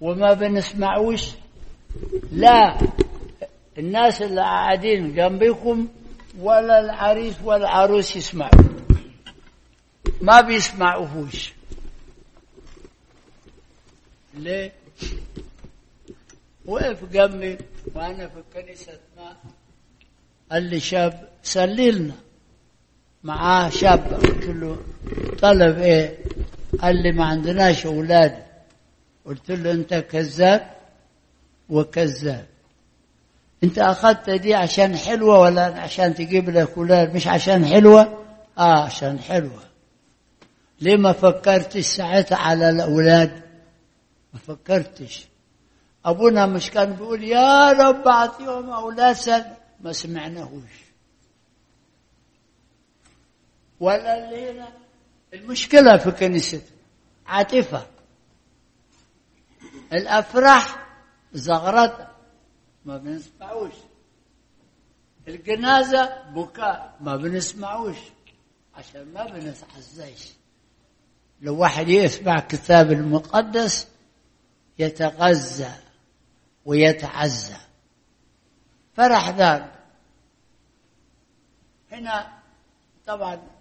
وما بنسمعوش. لا الناس اللي قاعدين جنبكم ولا العريس ولا العروس يسمعوا. ما بيسمعوهوش. ليه؟ وقف جنبي وأنا في الكنيسة ماء قال لي شاب. سلي لنا معاه شاب. قلت له طلب إيه؟ قال لي ما عندناش أولاد. قلت له انت كذاب وكذاب. انت اخذت دي عشان حلوة ولا عشان تجيب لك أولاد مش عشان حلوة؟ آه عشان حلوة. ليه ما فكرتش ساعتها على الأولاد؟ ما فكرتش. أبونا مش كان بيقول يا رب اعطيهم أولاد سل ما سمعناهوش. ولا اللي هنا المشكلة في كنيستنا عاطفة. الأفراح زغرطه ما بنسمعوش الجنازة بكاء ما بنسمعوش عشان ما بنتعزيش لو واحد يسمع كتاب المقدس يتغذى ويتعزى. فرح ذلك هنا طبعا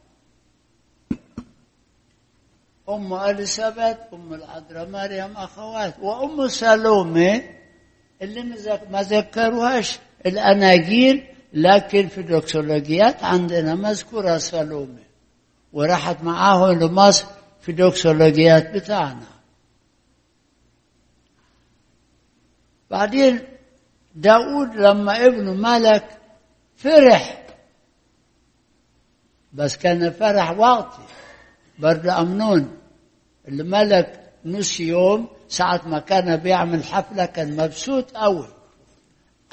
أم أليسابيث أم العذراء مريم أخوات وأم سالومي اللي ما ذكروهاش الأناجيل لكن في الدوكسولوجيات عندنا مذكورة سالومي وراحت معاه لمصر في الدوكسولوجيات بتاعنا. بعدين داود لما ابنه ملك فرح بس كان فرح وقتي برضه أمنون. اللي ملك نص يوم ساعة ما كان بيعمل حفلة كان مبسوط أوي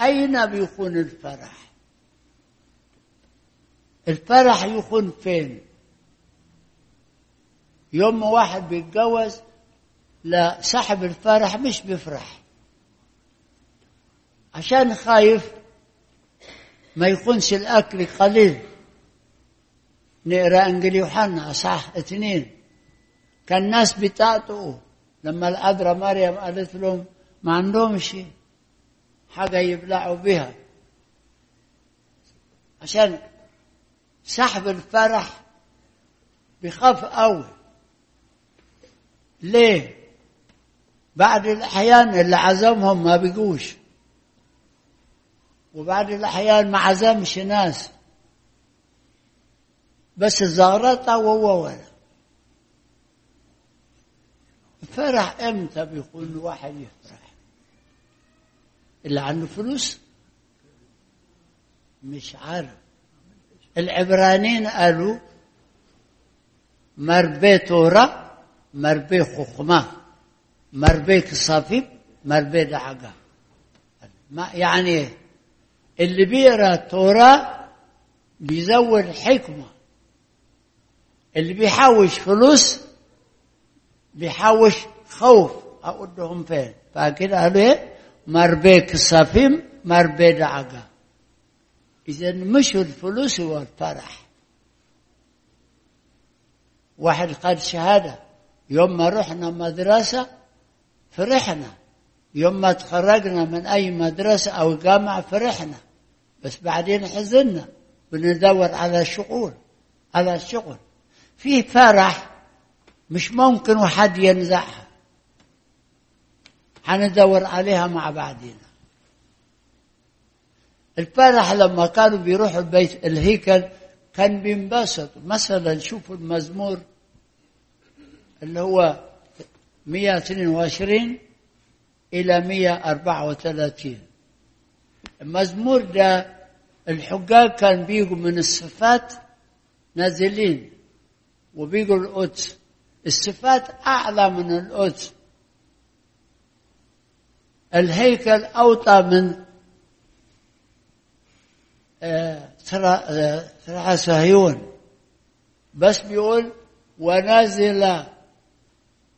أين بيكون الفرح؟ الفرح يكون فين؟ يوم واحد بيتجوز لا صاحب الفرح مش بيفرح. عشان خايف ما يكونش الأكل قليل. نقرا انجيل يوحنا صح اثنين كان الناس بتاعته لما العذراء مريم قالت لهم ما عندهمش حاجة يبلعوا بها. عشان سحب الفرح بخاف قوي ليه؟ بعد الأحيان اللي عزمهم ما بيجوش وبعد الأحيان ما عزمش ناس. بس زغرطة وهو ولا فرح إمتى بيكون الواحد يفرح؟ اللي عنده فلوس؟ مش عارف. العبرانيين قالوا مربي تورا مربي خخمة مربي كصافيب مربي دعقة. ما يعني اللي بيقرأ تورا بيزود حكمه اللي بيحوش فلوس بيحوش خوف. أقولهم فين؟ فكده قالوا إيه؟ مربيك الصفيم مربي دعقة. إذا مش الفلوس هو الفرح واحد خد شهادة. يوم ما رحنا مدرسة فرحنا. يوم ما تخرجنا من أي مدرسة أو جامعة فرحنا. بس بعدين حزنا. بندور على شغل على الشغل في فرح مش ممكن وحد ينزعها حندور عليها مع بعضنا الفرح لما كانوا بيروحوا البيت الهيكل كان بينبسطوا مثلا شوفوا المزمور اللي هو 122 إلى 134 المزمور ده الحجاج كان بيجوا من الصفات نازلين. وبيجوا القدس الصفات أعلى من القدس الهيكل أوطى من ثرى صهيون بس بيقول ونزل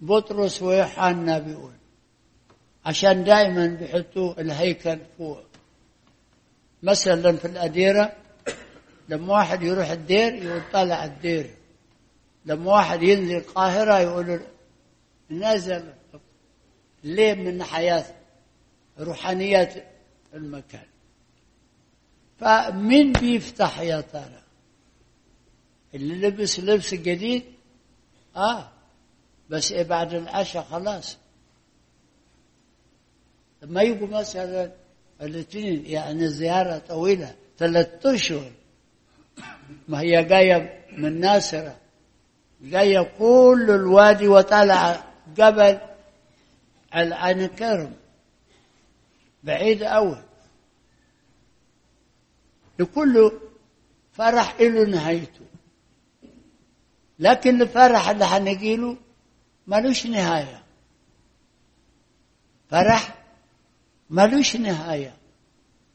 بطرس ويوحنا بيقول. عشان دائما بيحطوا الهيكل فوق. مثلا في الأديرة لما واحد يروح الدير يقول طالع الدير. لما واحد ينزل القاهرة يقول نزل ليه من حياة روحانيات المكان؟ فمين بيفتح يا ترى؟ اللي لبس لبس جديد؟ آه. بس إيه بعد العشاء خلاص. لما يجوا مثلا الاثنين يعني زيارة طويلة ثلاثة أشهر. ما هي جاية من ناصرة. جاية كل الوادي وطلع جبل العين كرم بعيد أوي. لكل فرح له نهايته. لكن الفرح اللي هنجيله ملوش نهاية. فرح ملوش نهاية.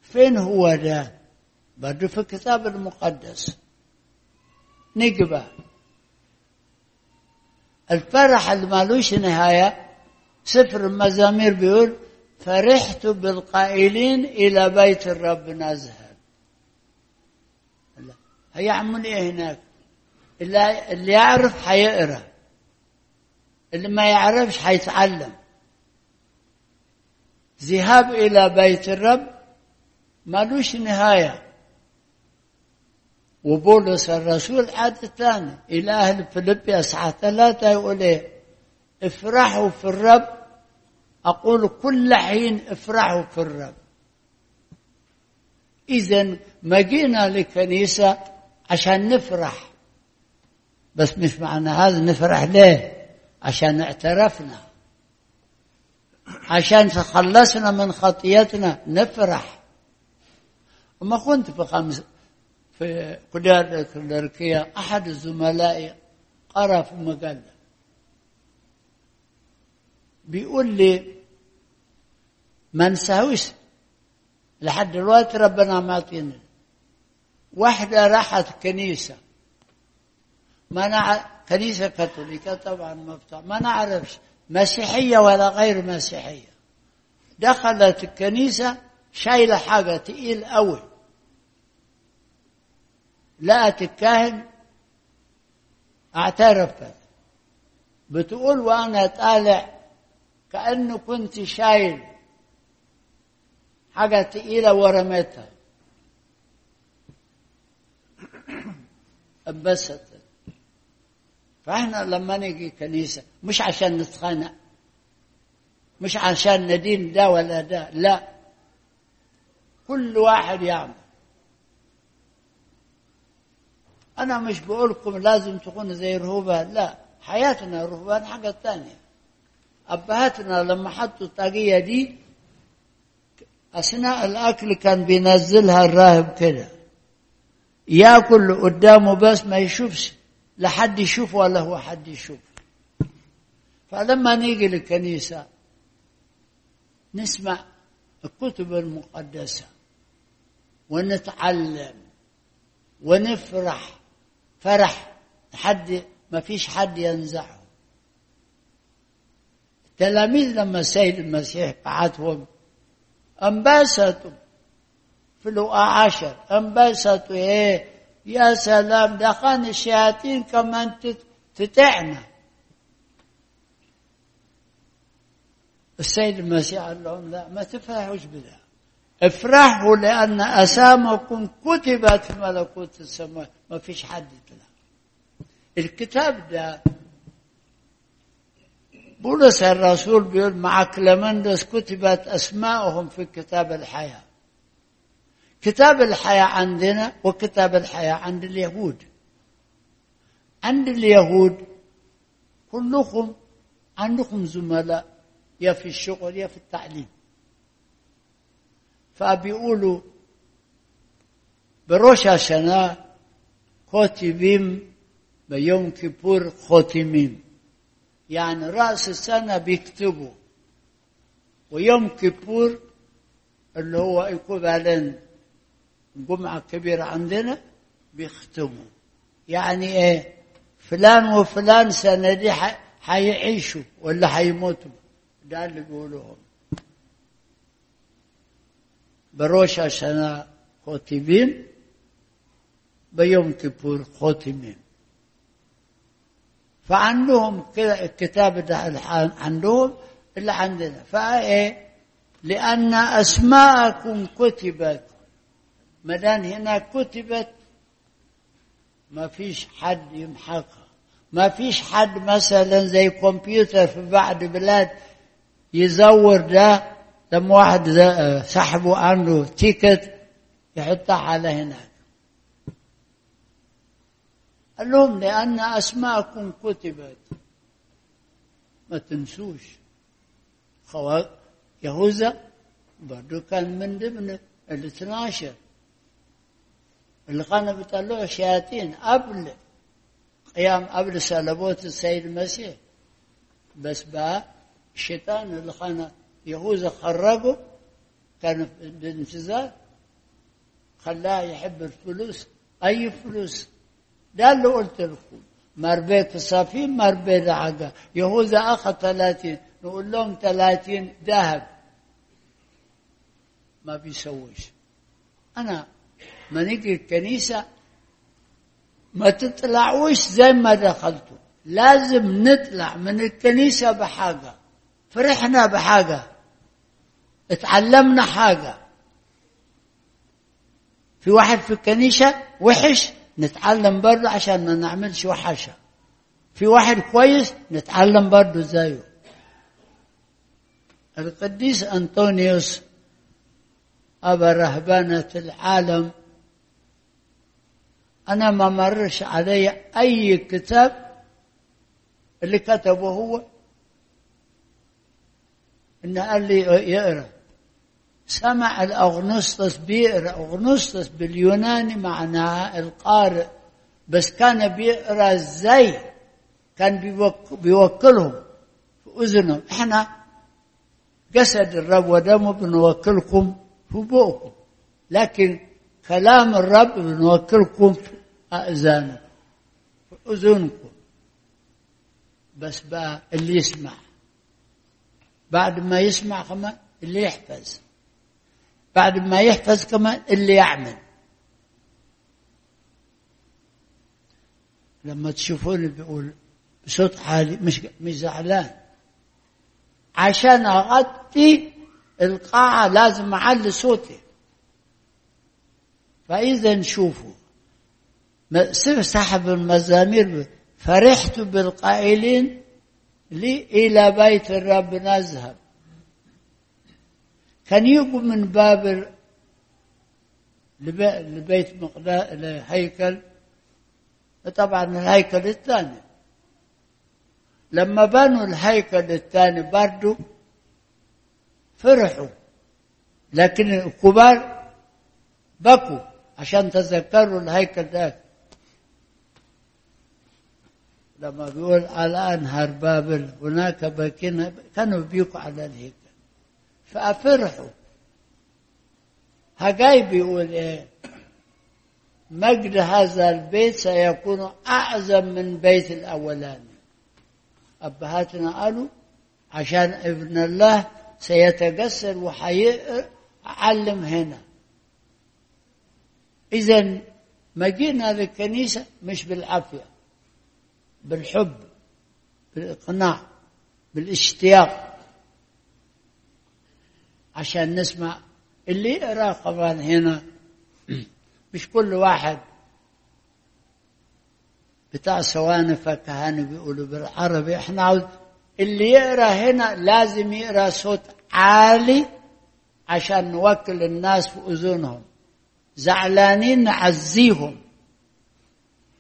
فين هو ده؟ برضه في الكتاب المقدس. نقبة الفرح اللي ملوش نهاية. سفر المزامير بيقول فرحت بالقائلين إلى بيت الرب نذهب هيعمل إيه هناك؟ اللي, يعرف حيقرأ. اللي ما يعرفش حيتعلم. ذهاب إلى بيت الرب ملوش نهاية. وبولس الرسول عاد ثاني إلى أهل فيليبي أصحى ثلاثة يقول إيه؟ افرحوا في الرب. أقول كل حين افرحوا في الرب. إذا ما جينا لكنيسة عشان نفرح. بس مش معنى هذا نفرح ليه؟ عشان اعترفنا. عشان تخلصنا من خطيتنا نفرح. وما كنت في خمس في كلية الكليركية أحد الزملاء قرأ في مجلة بيقول لي ما نساويش. لحد دلوقتي ربنا ما عطينا واحدة راحت كنيسة. ما نع... كنيسة كاثوليكية طبعا مفتوح ما نعرفش. مسيحية ولا غير مسيحية. دخلت الكنيسة شايلة حاجة تقيل قوي لقت الكاهن اعترفت بتقول وأنا طالع كأنه كنت شايل حاجة تقيلة ورميتها أنبسطت. فإحنا لما نيجي كنيسة مش عشان نتخانق مش عشان ندين ده ولا ده لا. كل واحد يعمل. أنا مش بقول لكم لازم تكونوا زي الرهبان لا حياتنا الرهبان حاجة تانية. أبهاتنا لما حطوا الطاقية دي أثناء الأكل كان بينزلها الراهب كده. ياكل قدامه بس ما يشوفش لا حد يشوف ولا هو حد يشوف فلما نيجي للكنيسة نسمع الكتب المقدسة ونتعلم ونفرح فرح حد ما فيش حد ينزعه. التلاميذ لما السيد المسيح بعثهم أنبسطوا. في لقاء عشر أنبسطوا إيه؟ يا سلام دخان الشياطين كمان تتعنا. السيد المسيح قال لهم لا ما تفرحوش بذا افرحوا لأن أسامكم كتبت في ملكوت السماء ما فيش حد يطلع. الكتاب ده بولس الرسول بيقول مع كلمندس كتبت أسماءهم في كتاب الحياة. كتاب الحياة عندنا وكتاب الحياة عند اليهود. عند اليهود كلكم عندكم زملاء يا في الشغل يا في التعليم. فبيقولوا بروش السنة خاتمين بيوم كيبور خاتمين يعني رأس السنة بيكتبوا ويوم كيبور اللي هو equivalent الجمعة الكبيرة عندنا بيختموا يعني إيه فلان وفلان سنة دي حيعيشوا ولا حيموتوا ده اللي بيقولوهم بروش عشان خطيبين بيوم كيبور خاتمين فعندهم كده الكتاب ده عندهم اللي عندنا. فإيه؟ لأن أسماءكم كتبت. ما دام هنا كتبت ما فيش حد يمحقها. ما فيش حد مثلا زي كمبيوتر في بعض بلاد يزور ده. لما واحد ده- سحبوا عنه تيكت يحطها على هناك. قال لهم لأن أسماءكم كتبت. ما تنسوش. خوا يهوذا برضو كان من ضمن ال 12 اللي كانوا بيطلعوا شياطين قبل قيام قبل صلبوت السيد المسيح. بس بقى الشيطان اللي كان يهوذا خرجه كان بالانتظار خلاه يحب الفلوس أي فلوس؟ ده اللي قلت لكم مربيت الصافين مربيت عقا. يهوذا أخذ ثلاثين نقول لهم ثلاثين ذهب. ما بيسويش. أنا ما نيجي الكنيسة ما تطلعوش زي ما دخلتوا. لازم نطلع من الكنيسة بحاجة. فرحنا بحاجة. اتعلمنا حاجة. في واحد في الكنيسة وحش؟ نتعلم برضه عشان ما نعملش وحشة. في واحد كويس نتعلم برضه زيه. القديس أنطونيوس أبا رهبانة العالم أنا ما مرش علي أي كتاب اللي كتبه هو. إنه قال لي يقرأ. سمع الأغنسطس بيقرأ أغنسطس باليوناني معناها القارئ بس كان بيقرأ إزاي كان بيوك بيوكلهم في أذنهم. إحنا جسد الرب ودمه بنوكلكم في بؤكم لكن كلام الرب بنوكلكم في أذانكم في أذنكم. بس بقى اللي يسمع بعد ما يسمع كمان اللي يحفظ. بعد ما يحفظ كمان اللي يعمل. لما تشوفوني بيقول بصوت عالي مش مش زعلان. عشان أغطي القاعة لازم أعلي صوتي. فإذا شوفوا سحب المزامير فرحت بالقائلين لي إلى بيت الرب نذهب. كان يجوا من بابل لبيت مقدار الهيكل طبعا الهيكل الثاني. لما بنوا الهيكل الثاني برضو فرحوا. لكن الكبار بكوا عشان تذكروا الهيكل ده. لما بيقول على انهار بابل هناك بكينا كانوا بيكوا على الهيكل. فأفرحوا. هجاي بيقول إيه؟ مجد هذا البيت سيكون أعظم من بيت الأولاني أبهاتنا قالوا عشان ابن الله سيتجسد وحيعلم هنا. إذا ما جينا للكنيسة مش بالعافية بالحب بالإقناع بالاشتياق. عشان نسمع اللي يقرأ طبعا هنا. مش كل واحد بتاع سوانف كهانة بيقولوا بالعربي. إحنا عاوز اللي يقرأ هنا لازم يقرأ صوت عالي عشان نوكل الناس في أذنهم. زعلانين نعزيهم.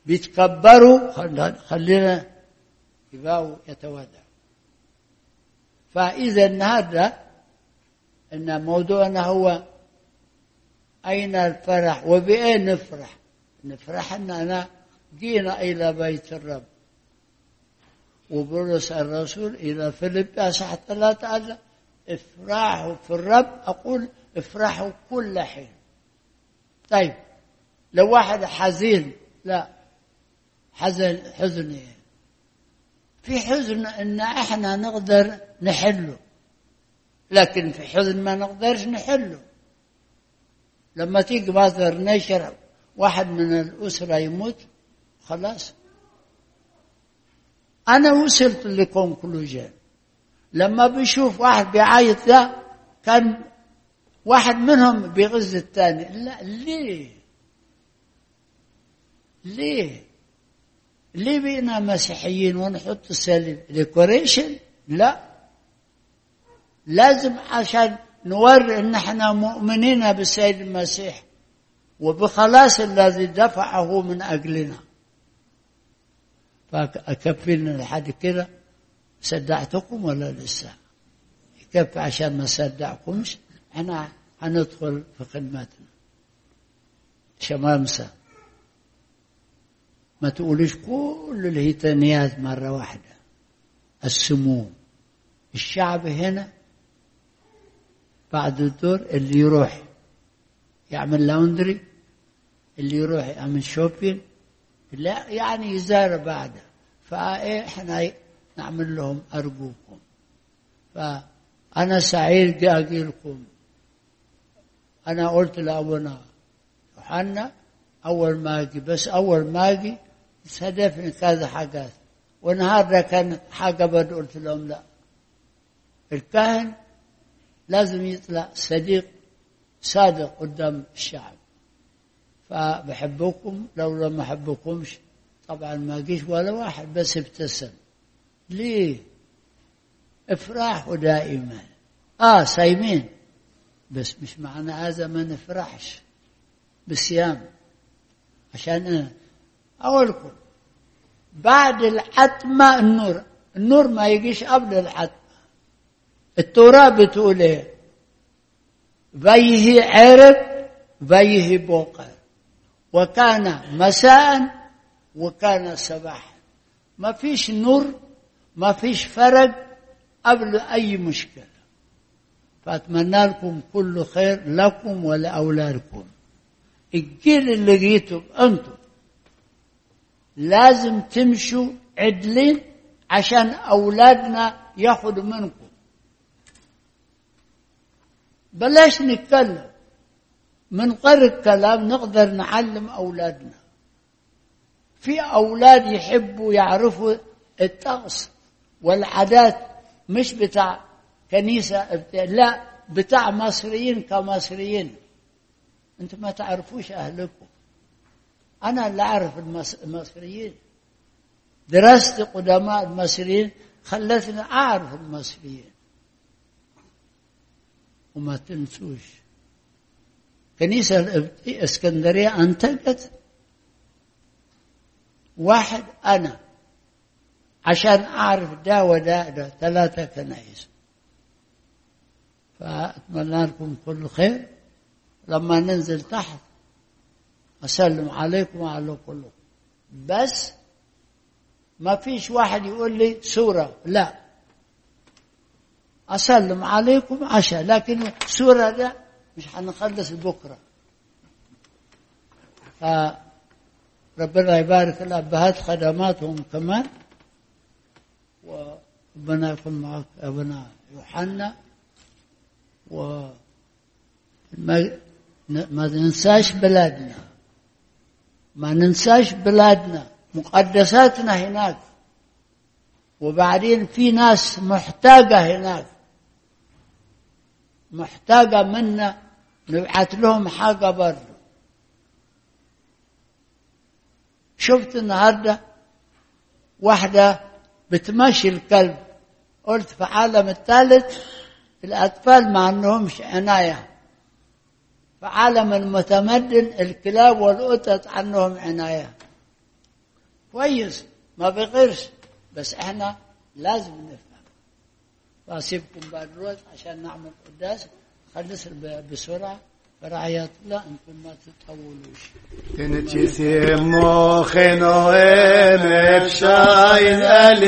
بيتكبروا خلينا يبقوا يتودعوا فإذا هذا إن موضوعنا هو أين الفرح وبايه نفرح؟ نفرح اننا جينا إلى بيت الرب. وبولس الرسول إلى فيليب اصحى ثلاثة قال افرحوا في الرب أقول افرحوا كل حين. طيب لو واحد حزين لا حزن حزن في حزن إن إحنا نقدر نحله. لكن في حزن ما نقدرش نحله. لما تيجي مصدر نشر واحد من الأسرة يموت خلاص. أنا وصلت لكونكلوجن. لما بيشوف واحد بيعيط ده كان واحد منهم بيغز الثاني. لا ليه؟ ليه؟ ليه بقينا مسيحيين ونحط سليم ديكوريشن لا. لازم عشان نوري إن إحنا مؤمنين بالسيد المسيح وبخلاص الذي دفعه من أجلنا. فاكفينا لحد كده؟ صدعتكم ولا لسه؟ يكفي عشان ما صدعكمش إحنا هندخل في خدمتنا. شمامسه ما تقوليش كل الهيتانيات مرة واحدة. السموم. الشعب هنا بعد الدور اللي يروح يعمل لاوندري اللي يروح يعمل شوبين لا يعني يزار بعده. فاحنا نعمل لهم أرجوكم. فأنا سعيد أجي لكم. أنا قلت لأبونا يوحنا أول ما أجي بس أول ما أجي صادفني كذا حاجات. والنهارده كانت حاجة برضه قلت لهم لا. الكاهن لازم يطلع صديق صادق قدام الشعب. فبحبكم لو لما أحبكمش طبعا ما اجيش ولا واحد بس ابتسم. ليه؟ افرحوا دائما آه صايمين. بس مش معنى هذا ما نفرحش بالصيام. عشان أنا أقول لكم بعد الحتمة النور النور ما يجيش قبل الحتمة التوراة بتقول إيه؟ بيه عرب بيه بوقر وكان مساء وكان صباحا. ما فيش نور ما فيش فرق قبل أي مشكلة. فأتمنى لكم كل خير لكم ولأولادكم. الجيل اللي جيتوا أنتم لازم تمشوا عدلين عشان أولادنا ياخدوا منكم. بلاش نتكلم. من غير الكلام نقدر نعلم أولادنا. في أولاد يحبوا يعرفوا الطقس والعادات مش بتاع كنيسة لا بتاع مصريين كمصريين. أنتم ما تعرفوش أهلكم. أنا اللي أعرف المصريين. دراستي قدماء المصريين خلتني أعرف المصريين. وما تنسوش. كنيسة الإسكندرية أنتجت واحد أنا عشان أعرف ده وده ده ثلاثة كنائس. فأتمنى لكم كل خير. لما ننزل تحت أسلم عليكم وعلى كلكم. بس ما فيش واحد يقول لي سورة لا. أسلم عليكم عشاء. لكن سورة ده مش هنخلص بكرة. فربنا يبارك الأبهات خدماتهم كمان. وربنا يكون معك أبناء يوحنا. و ما ننساش بلادنا. ما ننساش بلادنا. مقدساتنا هناك. وبعدين في ناس محتاجة هناك. محتاجة منا نبعث لهم حاجة برضه شفت النهاردة واحدة بتمشي الكلب قلت في عالم الثالث الأطفال ما عندهمش عناية. في عالم المتمدن الكلاب والقطط عندهم عناية. كويس ما بغيرش بس إحنا لازم نفهم. فاسيبكم بعد الوقت عشان نعمل قداس. خلص بسرعة. برعاية الله أنتم ما تطولوش. mocheno em efshayin ali